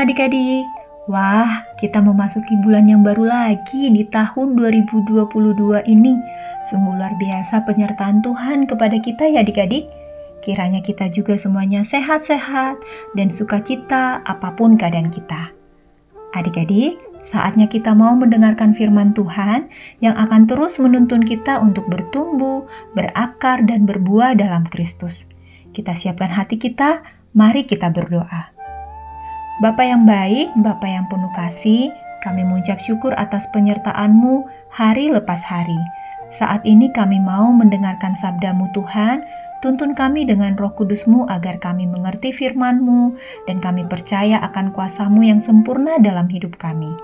Adik-adik. Wah, kita memasuki bulan yang baru lagi di tahun 2022 ini. Sungguh luar biasa penyertaan Tuhan kepada kita ya adik-adik. Kiranya kita juga semuanya sehat-sehat dan sukacita apa pun keadaan kita. Adik-adik, saatnya kita mau mendengarkan firman Tuhan yang akan terus menuntun kita untuk bertumbuh, berakar, dan berbuah dalam Kristus. Kita siapkan hati kita, mari kita berdoa. Bapak yang baik, Bapak yang penuh kasih, kami mengucap syukur atas penyertaan-Mu hari lepas hari. Saat ini kami mau mendengarkan sabdamu Tuhan, tuntun kami dengan roh kudus-Mu agar kami mengerti firman-Mu dan kami percaya akan kuasa-Mu yang sempurna dalam hidup kami.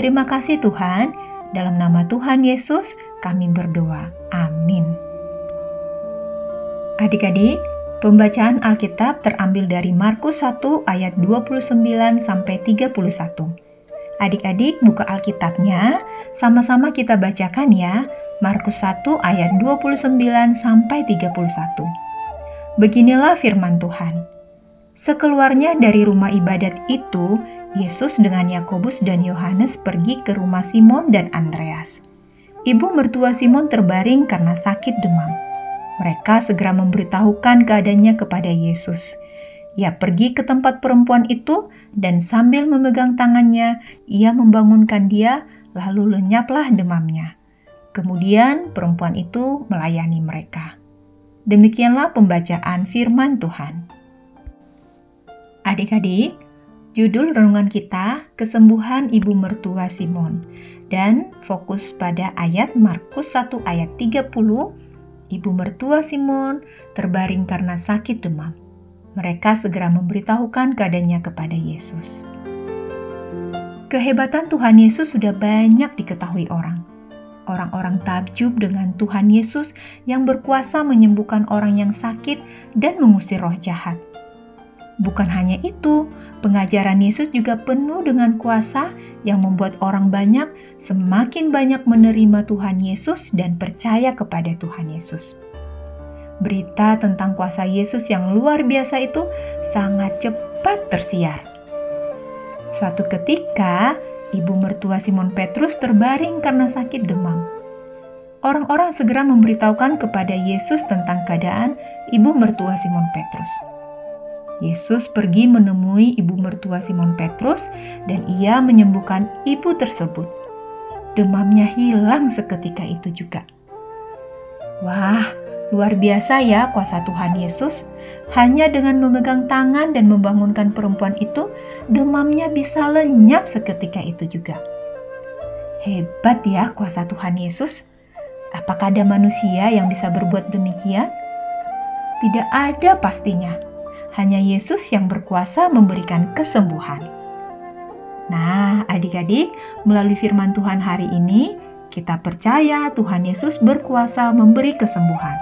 Terima kasih Tuhan, dalam nama Tuhan Yesus kami berdoa. Amin. Adik-adik, Pembacaan Alkitab terambil dari Markus 1 ayat 29 sampai 31. Adik-adik buka Alkitabnya, sama-sama kita bacakan ya. Markus 1 ayat 29 sampai 31. Beginilah firman Tuhan. Sekeluarnya dari rumah ibadat itu, Yesus dengan Yakobus dan Yohanes pergi ke rumah Simon dan Andreas. Ibu mertua Simon terbaring karena sakit demam. Mereka segera memberitahukan keadaannya kepada Yesus. Ia pergi ke tempat perempuan itu dan sambil memegang tangannya, ia membangunkan dia, lalu lenyaplah demamnya. Kemudian perempuan itu melayani mereka. Demikianlah pembacaan firman Tuhan. Adik-adik, judul renungan kita kesembuhan ibu mertua Simon dan fokus pada ayat Markus 1 ayat 30 ibu mertua Simon terbaring karena sakit demam. Mereka segera memberitahukan keadaannya kepada Yesus. Kehebatan Tuhan Yesus sudah banyak diketahui orang. Orang-orang takjub dengan Tuhan Yesus yang berkuasa menyembuhkan orang yang sakit dan mengusir roh jahat. Bukan hanya itu, pengajaran Yesus juga penuh dengan kuasa yang membuat orang banyak semakin banyak menerima Tuhan Yesus dan percaya kepada Tuhan Yesus. Berita tentang kuasa Yesus yang luar biasa itu sangat cepat tersiar. Suatu ketika, ibu mertua Simon Petrus terbaring karena sakit demam. Orang-orang segera memberitahukan kepada Yesus tentang keadaan ibu mertua Simon Petrus. Yesus pergi menemui ibu mertua Simon Petrus dan ia menyembuhkan ibu tersebut. Demamnya hilang seketika itu juga. Wah, luar biasa ya kuasa Tuhan Yesus. Hanya dengan memegang tangan dan membangunkan perempuan itu, demamnya bisa lenyap seketika itu juga. Hebat ya kuasa Tuhan Yesus. Apakah ada manusia yang bisa berbuat demikian? Tidak ada pastinya hanya Yesus yang berkuasa memberikan kesembuhan. Nah, adik-adik, melalui firman Tuhan hari ini, kita percaya Tuhan Yesus berkuasa memberi kesembuhan.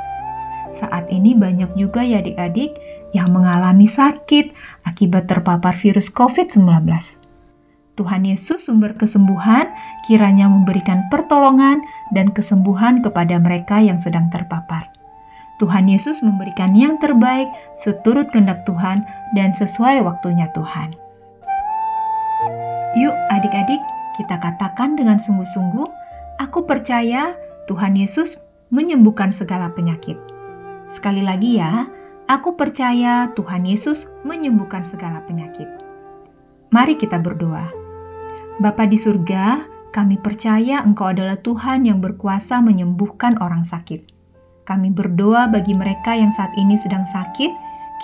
Saat ini banyak juga ya adik-adik yang mengalami sakit akibat terpapar virus COVID-19. Tuhan Yesus sumber kesembuhan kiranya memberikan pertolongan dan kesembuhan kepada mereka yang sedang terpapar. Tuhan Yesus memberikan yang terbaik seturut kehendak Tuhan dan sesuai waktunya Tuhan. Yuk adik-adik, kita katakan dengan sungguh-sungguh, aku percaya Tuhan Yesus menyembuhkan segala penyakit. Sekali lagi ya, aku percaya Tuhan Yesus menyembuhkan segala penyakit. Mari kita berdoa. Bapa di surga, kami percaya Engkau adalah Tuhan yang berkuasa menyembuhkan orang sakit. Kami berdoa bagi mereka yang saat ini sedang sakit,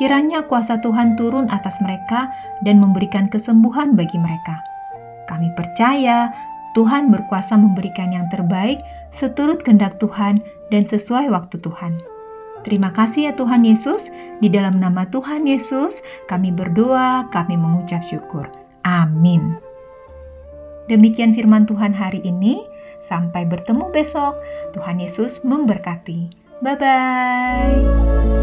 kiranya kuasa Tuhan turun atas mereka dan memberikan kesembuhan bagi mereka. Kami percaya Tuhan berkuasa memberikan yang terbaik seturut kehendak Tuhan dan sesuai waktu Tuhan. Terima kasih ya Tuhan Yesus, di dalam nama Tuhan Yesus kami berdoa, kami mengucap syukur. Amin. Demikian firman Tuhan hari ini, sampai bertemu besok. Tuhan Yesus memberkati. Bye bye.